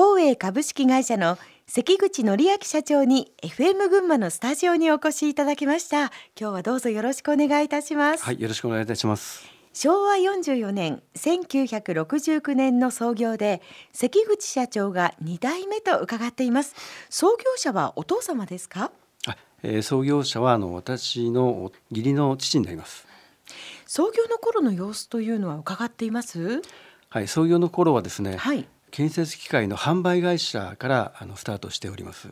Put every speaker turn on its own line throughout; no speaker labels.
光栄株式会社の関口則明社長に FM 群馬のスタジオにお越しいただきました。今日はどうぞよろしくお願いいたします。
はいよろしくお願いいたします。
昭和44年1969年の創業で関口社長が2代目と伺っています。創業者はお父様ですか？
あ、えー、創業者はあの私の義理の父になります。
創業の頃の様子というのは伺っています？
はい創業の頃はですね、
はい、
建設機械の販売会社からあのスタートしております。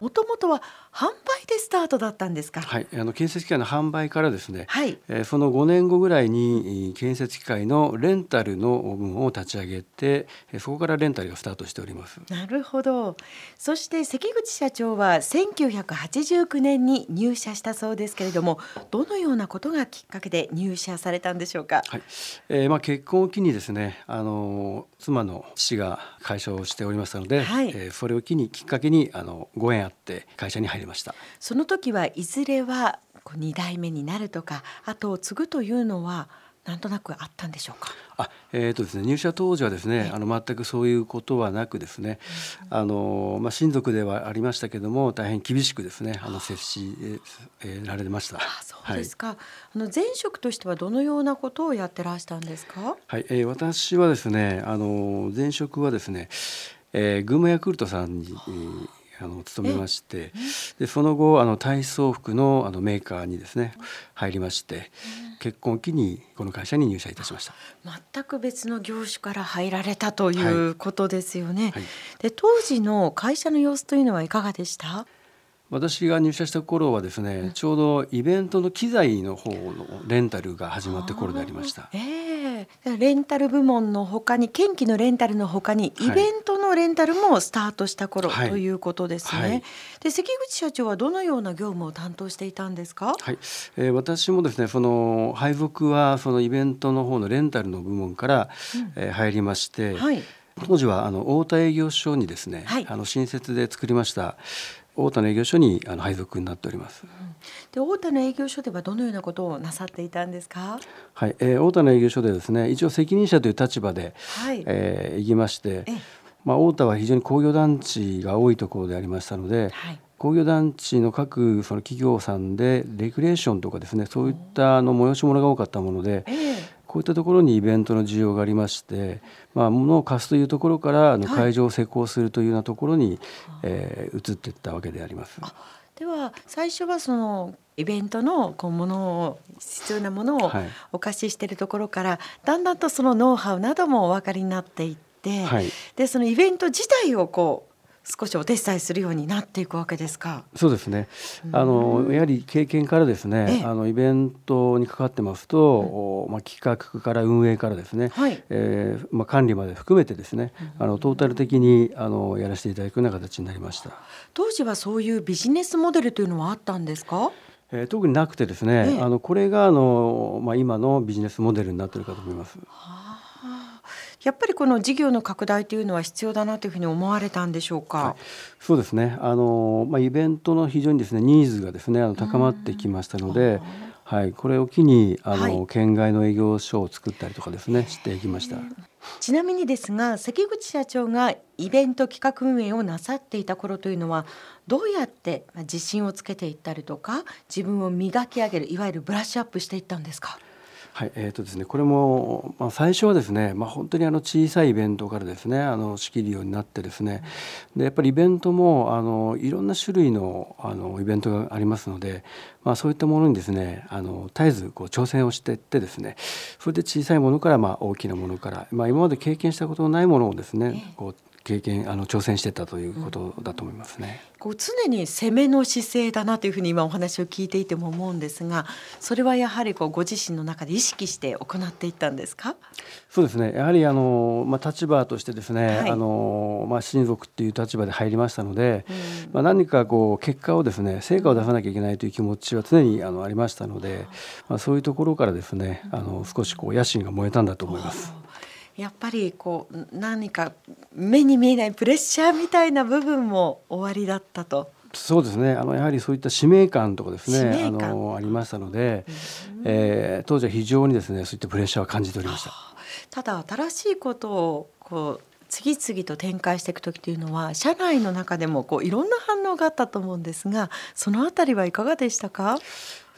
もともとは販売でスタートだったんですか？
はい、あの建設機械の販売からですね。
はい。
えー、その5年後ぐらいに建設機械のレンタルの部分を立ち上げて、そこからレンタルがスタートしております。
なるほど。そして関口社長は1989年に入社したそうですけれども、どのようなことがきっかけで入社されたんでしょうか？
はい。えー、まあ結婚を機にですね、あの妻の父が会社をしておりましたので、はい、えー、それを機にきっかけにあのご縁あって会社に入りました
その時はいずれは2代目になるとか後を継ぐというのはなんとなくあったんでしょうか？
あ、えーとですね、入社当時はですね、あの全くそういうことはなくですね、うん、あのまあ親族ではありましたけども、大変厳しくですね、あの接し、えー、られました。あ、
そうですか。はい、あの前職としてはどのようなことをやってらしたんですか？
はい、えー、私はですね、あの前職はですね、えー、群馬ヤクルトさんに、えーあの勤めましてでその後あの体操服のあのメーカーにですね入りまして結婚を機にこの会社に入社いたしました。
全く別の業種から入られたということですよね、はい。はい、で当時の会社の様子というのはいかがでした？
私が入社した頃はですね、うん、ちょうどイベントの機材の方のレンタルが始まって頃でありました。
ええ。ー、レンタル部門のほかに研機のレンタルのほかにイベントのレンタルもスタートした頃、はい、ということですね。はい、で関口社長はどのような業務を担当していたんですか？
はい、えー、私もですねその配属はそのイベントの方のレンタルの部門から、うん、えー、入りまして。はい当時はあの太田営業所にですね、はい、あの新設で作りました大田の営業所にあの配属になっております。
で大田の営業所ではどのようなことをなさっていたんですか？
はい、えー、大田の営業所でですね、一応責任者という立場で、はい、えー、行きまして、まあ大田は非常に工業団地が多いところでありましたので、はい、工業団地の各その企業さんでレクリエーションとかですね、そういったあの催し物が多かったもので。えーこういったところにイベントの需要がありまして、まあ、物を貸すというところからあの会場を施工するというようなところに、はい、えー、移っていったわけであります。
では最初はそのイベントのこうものを必要なものをお貸ししているところから、はい、だんだんとそのノウハウなどもお分かりになっていって、はい、でそのイベント自体をこう少しお手伝いするようになっていくわけですか？
そうですね。あのやはり経験からですね、あのイベントに関わってますと、まあ企画から運営からですね、はい、えー、まあ管理まで含めてですね、あのトータル的にあのやらせていただくような形になりました。
当時はそういうビジネスモデルというのはあったんですか？
えー、特になくてですね、あのこれがあのまあ今のビジネスモデルになっているかと思います。はあ
やっぱりこの事業の拡大というのは必要だなというふうに思われたんでしょうか？はい、
そうですね。あのまあイベントの非常にですねニーズがですねあの高まってきましたので。はい、これを機にあの、はい、県外の営業所を作ったりとかですねしていきました。
ちなみにですが関口社長がイベント企画運営をなさっていた頃というのはどうやって自信をつけていったりとか自分を磨き上げるいわゆるブラッシュアップしていったんですか？
はいえーとですね、これも、まあ、最初はですね、まあ、本当にあの小さいイベントからですねあの仕切るようになってですねでやっぱりイベントもあのいろんな種類のあのイベントがありますので、まあ、そういったものにですねあの絶えずこう挑戦をしていってですねそれで小さいものからまあ大きなものから、まあ、今まで経験したことのないものをですねこう経験あの挑戦してたということだと思いますね。
こう常に攻めの姿勢だなというふうに今お話を聞いていても思うんですが、それはやはりこうご自身の中で意識して行っていったんですか？
そうですね。やはりあのまあ立場としてですね、はい、あのまあ親族っていう立場で入りましたので、うん、まあ何かこう結果をですね成果を出さなきゃいけないという気持ちは常にあのありましたので、まあそういうところからですね、あの少しこう野心が燃えたんだと思います。
やっぱりこう何か目に見えないプレッシャーみたいな部分も終わりだったと。
そうですねあのやはりそういった使命感とかですねあのありましたので、うん、えー、当時は非常にですねそういったプレッシャーを感じておりました。
ただ新しいことをこう次々と展開していく時というのは社内の中でもこういろんな反応があったと思うんですがそのあたりはいかがでしたか？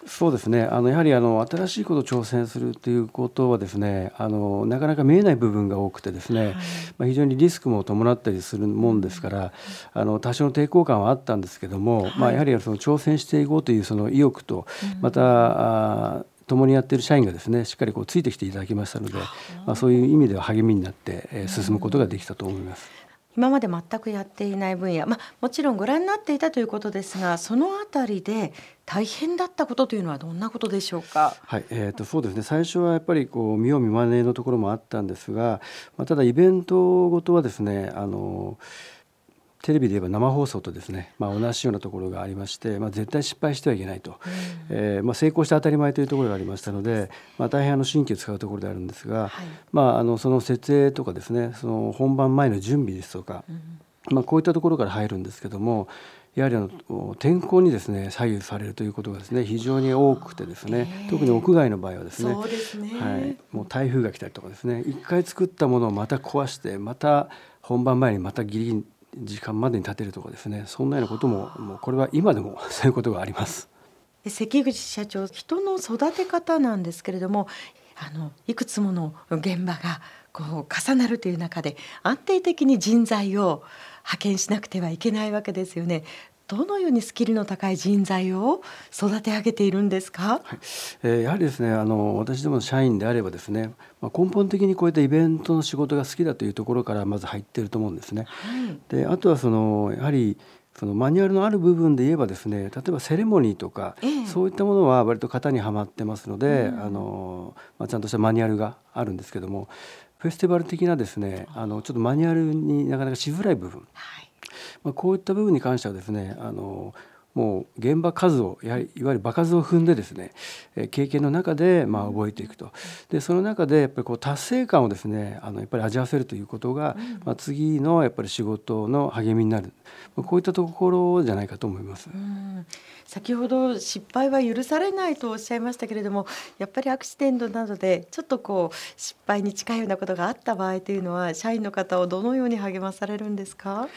そうですね。あのやはりあの新しいことを挑戦するということはですねあのなかなか見えない部分が多くてですね、はい、まあ、非常にリスクも伴ったりするもんですから、あの多少の抵抗感はあったんですけども、はい、まあ、やはりその挑戦していこうというその意欲と、また、あ共にやっている社員がですねしっかりこうついてきていただきましたので、まあ、そういう意味では励みになって、えー、進むことができたと思います。
今まで全くやっていない分野、まあ、もちろんご覧になっていたということですがそのあたりで大変だったことというのはどんなことでしょうか？
はい、えー、とそうですね。最初はやっぱりこう見よう見まねのところもあったんですが、まあ、ただイベントごとはですね、あのテレビで言えば生放送とですね、まあ、同じようなところがありまして、まあ、絶対失敗してはいけないと、えーまあ、成功して当たり前というところがありましたので、まあ、大変あの神経を使うところであるんですが、はい、まあ、あのその設営とかですねその本番前の準備ですとか、うん、まあ、こういったところから入るんですけどもやはりあの天候にですね左右されるということがですね非常に多くてですね、特に屋外の場合はですね、ね、はい、もう台風が来たりとかですね一回作ったものをまた壊してまた本番前にまたギリギリ時間までに立てるとかですねそんなようなことももうこれは今でも そういうことがあります。
関口社長人の育て方なんですけれどもあのいくつもの現場がこう重なるという中で安定的に人材を派遣しなくてはいけないわけですよね。どのようにスキルの高い人材を育て上げているんですか、はい。
えー、やはりですねあの私どもの社員であればですね、まあ、根本的にこういったイベントの仕事が好きだというところからまず入っていると思うんですね。はい、であとはそのやはりそのマニュアルのある部分で言えばですね例えばセレモニーとか、ええ、そういったものは割と型にはまってますので、うん、あのまあ、ちゃんとしたマニュアルがあるんですけどもフェスティバル的なですねあのちょっとマニュアルになかなかしづらい部分、はいまあ、こういった部分に関してはですねあのもう現場数をやはりいわゆる場数を踏んでですね経験の中でまあ覚えていくと。でその中でやっぱりこう達成感をですねあのやっぱり味わわせるということが、まあ、次のやっぱり仕事の励みになる。こういったところじゃないかと思います。
先ほど失敗は許されないとおっしゃいましたけれどもやっぱりアクシデントなどでちょっとこう失敗に近いようなことがあった場合というのは社員の方をどのように励まされるんですか？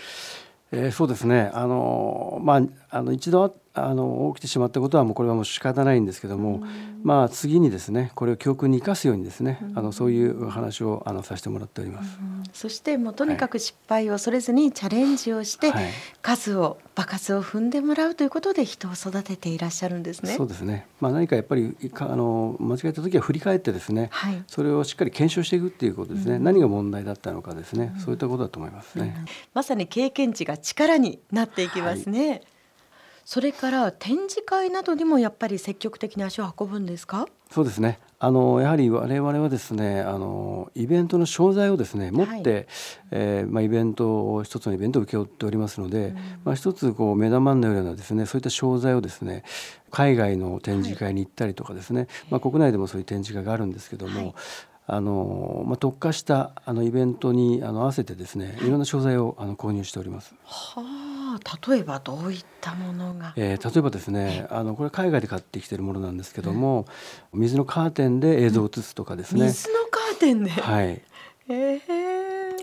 えー、そうですね。あの、まあ、あの一度あの起きてしまったことはもうこれはもう仕方ないんですけども、まあ、次にですねこれを教訓に生かすようにですね、あのそういう話をあのさせてもらっております。
そしてもうとにかく失敗を恐れずにチャレンジをして、はい、数を場数を踏んでもらうということで人を育てていらっしゃるんですね。
そうですね。まあ何かやっぱりあの間違えた時は振り返ってですね、はい、それをしっかり検証していくっていうことですね。うん、何が問題だったのかですね、うん、そういったことだと思いますね、うん、
まさに経験値が力になっていきますね。はいそれから展示会などにもやっぱり積極的に足を運ぶんですか？
そうですね。あのやはり我々はですねあのイベントの商材をですね持って、はい、えー、まあ、イベントを一つのイベントを請け負っておりますので、うん、まあ、一つこう目玉になるようなですねそういった商材をですね海外の展示会に行ったりとかですね、はい、まあ、国内でもそういう展示会があるんですけども、はい。あのまあ、特化したあのイベントにあの合わせてですねい。ろんな商材をあの購入しております。
はあ、例えばどういったものが、
えー、例えばですねあのこれ海外で買ってきているものなんですけども、うん、水のカーテンで映像を映すとかですね。
水のカーテンで、
はい、
えー、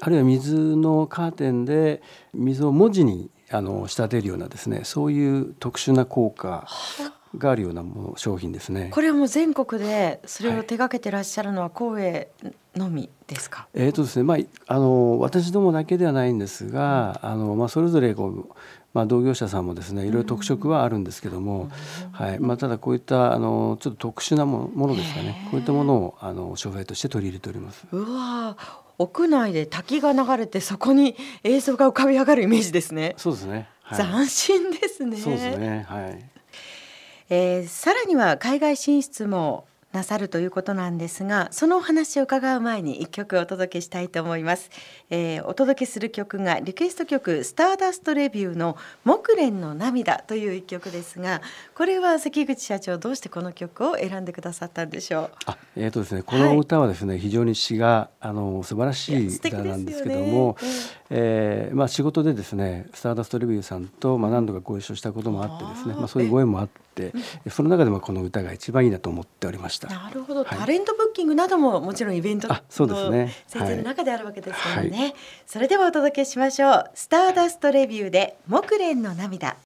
あるいは水のカーテンで水を文字にあの仕立てるようなですねそういう特殊な効果。はあ。があるようなもの商品ですね。
これはもう全国でそれを手掛けてらっしゃるのは光栄のみですか？
はい、えっ、ー、とですね、まああの私どもだけではないんですが、うん、あのまあそれぞれこう。まあ、同業者さんもですねいろいろ特色はあるんですけども、うん、はいまあ、ただこういったあのちょっと特殊なものですかねこういったものをあの商材として取り入れております。
うわ屋内で滝が流れてそこに映像が浮かび上がるイメージですね。
そうですね。
はい、斬新ですね。
そうですね。はい。
えー、さらには海外進出もなさるということなんですがそのお話を伺う前に一曲お届けしたいと思います、えー、お届けする曲がリクエスト曲スターダストレビューの木蓮の涙という一曲ですがこれは関口社長どうしてこの曲を選んでくださったんでしょう？
あえーとですねこの歌はですね、はい、非常に詩があの素晴らしい歌なんですけども、ねえー、まあ仕事でですねスターダストレビューさんとまあ何度かご一緒したこともあってですねまあそういうご縁もあってその中でもこの歌が一番いいなと思っておりましたした。
なるほど、はい、タレントブッキングなどももちろんイベントの先生の中であるわけですからね、はい、それではお届けしましょう。スターダストレビューで木蓮の涙